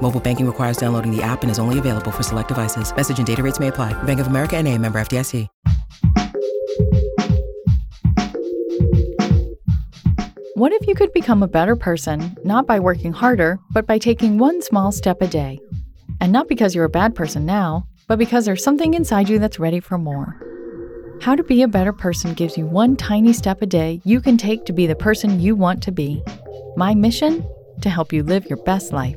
Mobile banking requires downloading the app and is only available for select devices. Message and data rates may apply. Bank of America and a member FDIC. What if you could become a better person, not by working harder, but by taking one small step a day? And not because you're a bad person now, but because there's something inside you that's ready for more. How to Be a Better Person gives you one tiny step a day you can take to be the person you want to be. My mission? To help you live your best life.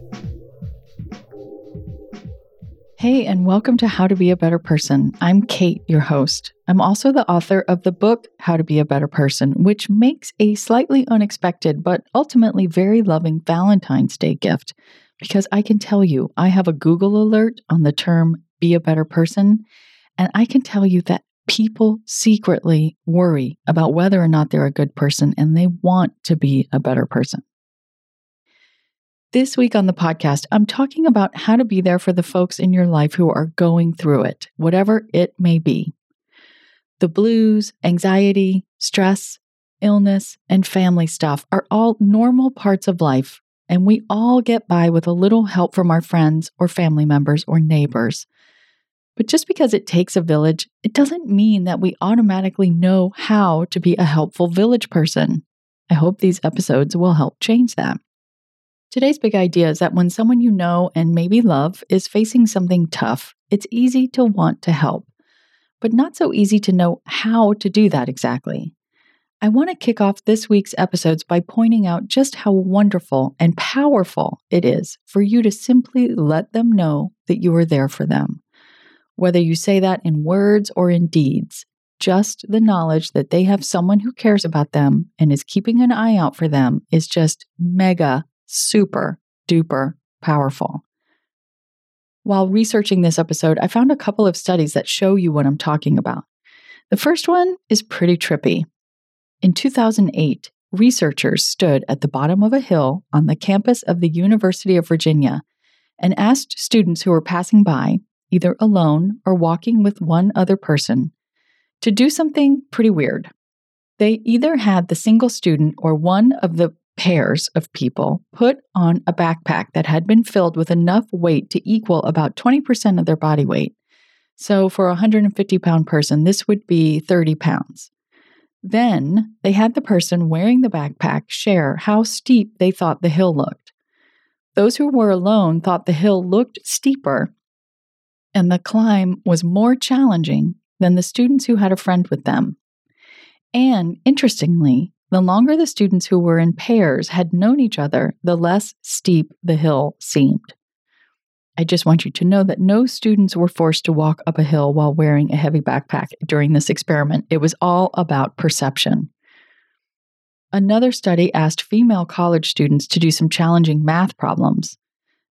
Hey, and welcome to How to Be a Better Person. I'm Kate, your host. I'm also the author of the book How to Be a Better Person, which makes a slightly unexpected but ultimately very loving Valentine's Day gift. Because I can tell you, I have a Google alert on the term be a better person, and I can tell you that people secretly worry about whether or not they're a good person and they want to be a better person. This week on the podcast, I'm talking about how to be there for the folks in your life who are going through it, whatever it may be. The blues, anxiety, stress, illness, and family stuff are all normal parts of life, and we all get by with a little help from our friends or family members or neighbors. But just because it takes a village, it doesn't mean that we automatically know how to be a helpful village person. I hope these episodes will help change that. Today's big idea is that when someone you know and maybe love is facing something tough, it's easy to want to help, but not so easy to know how to do that exactly. I want to kick off this week's episodes by pointing out just how wonderful and powerful it is for you to simply let them know that you are there for them. Whether you say that in words or in deeds, just the knowledge that they have someone who cares about them and is keeping an eye out for them is just mega super duper powerful. While researching this episode, I found a couple of studies that show you what I'm talking about. The first one is pretty trippy. In 2008, researchers stood at the bottom of a hill on the campus of the University of Virginia and asked students who were passing by, either alone or walking with one other person, to do something pretty weird. They either had the single student or one of the pairs of people put on a backpack that had been filled with enough weight to equal about 20% of their body weight. So, for a 150 pound person, this would be 30 pounds. Then they had the person wearing the backpack share how steep they thought the hill looked. Those who were alone thought the hill looked steeper and the climb was more challenging than the students who had a friend with them. And interestingly, the longer the students who were in pairs had known each other, the less steep the hill seemed. I just want you to know that no students were forced to walk up a hill while wearing a heavy backpack during this experiment. It was all about perception. Another study asked female college students to do some challenging math problems.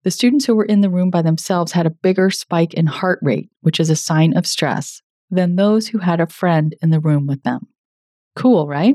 The students who were in the room by themselves had a bigger spike in heart rate, which is a sign of stress, than those who had a friend in the room with them. Cool, right?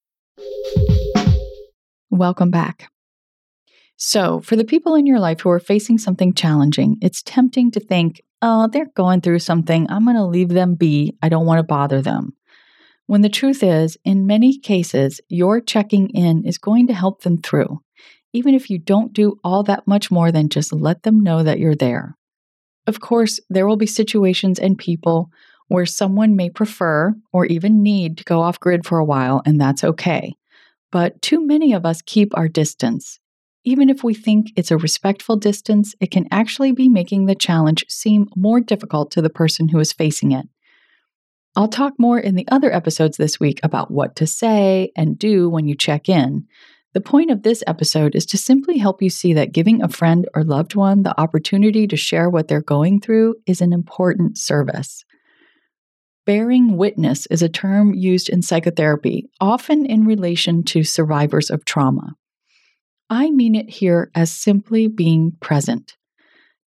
Welcome back. So, for the people in your life who are facing something challenging, it's tempting to think, oh, they're going through something. I'm going to leave them be. I don't want to bother them. When the truth is, in many cases, your checking in is going to help them through, even if you don't do all that much more than just let them know that you're there. Of course, there will be situations and people where someone may prefer or even need to go off grid for a while, and that's okay. But too many of us keep our distance, even if we think it's a respectful distance, it can actually be making the challenge seem more difficult to the person who is facing it. I'll talk more in the other episodes this week about what to say and do when you check in. The point of this episode is to simply help you see that giving a friend or loved one the opportunity to share what they're going through is an important service. Bearing witness is a term used in psychotherapy, often in relation to survivors of trauma. I mean it here as simply being present.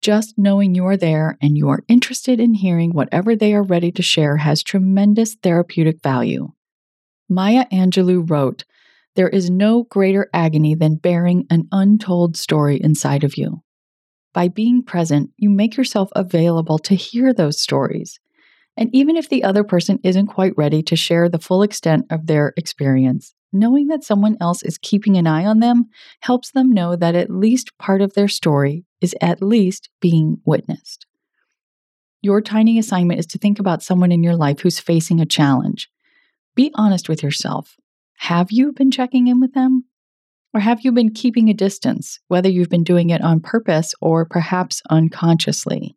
Just knowing you're there and you are interested in hearing whatever they are ready to share has tremendous therapeutic value. Maya Angelou wrote, There is no greater agony than bearing an untold story inside of you. By being present, you make yourself available to hear those stories. And even if the other person isn't quite ready to share the full extent of their experience, knowing that someone else is keeping an eye on them helps them know that at least part of their story is at least being witnessed. Your tiny assignment is to think about someone in your life who's facing a challenge. Be honest with yourself. Have you been checking in with them? Or have you been keeping a distance, whether you've been doing it on purpose or perhaps unconsciously?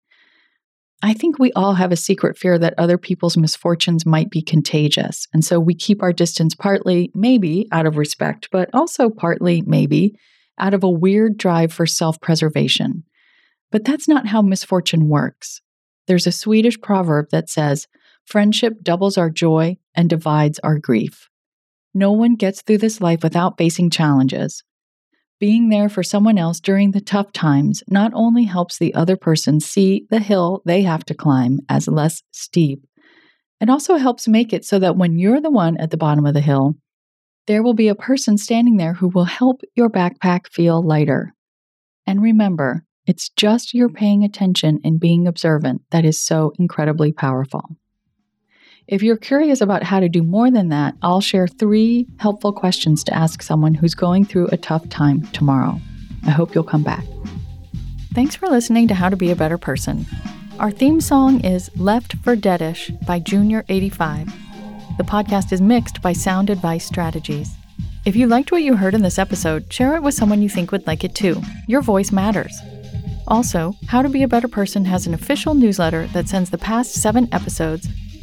I think we all have a secret fear that other people's misfortunes might be contagious. And so we keep our distance partly, maybe out of respect, but also partly, maybe, out of a weird drive for self preservation. But that's not how misfortune works. There's a Swedish proverb that says, Friendship doubles our joy and divides our grief. No one gets through this life without facing challenges. Being there for someone else during the tough times not only helps the other person see the hill they have to climb as less steep, it also helps make it so that when you're the one at the bottom of the hill, there will be a person standing there who will help your backpack feel lighter. And remember, it's just your paying attention and being observant that is so incredibly powerful. If you're curious about how to do more than that, I'll share three helpful questions to ask someone who's going through a tough time tomorrow. I hope you'll come back. Thanks for listening to How to Be a Better Person. Our theme song is Left for Deadish by Junior85. The podcast is mixed by Sound Advice Strategies. If you liked what you heard in this episode, share it with someone you think would like it too. Your voice matters. Also, How to Be a Better Person has an official newsletter that sends the past seven episodes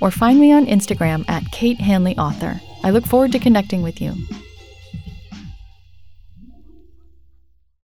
or find me on Instagram at Kate Hanley Author. I look forward to connecting with you.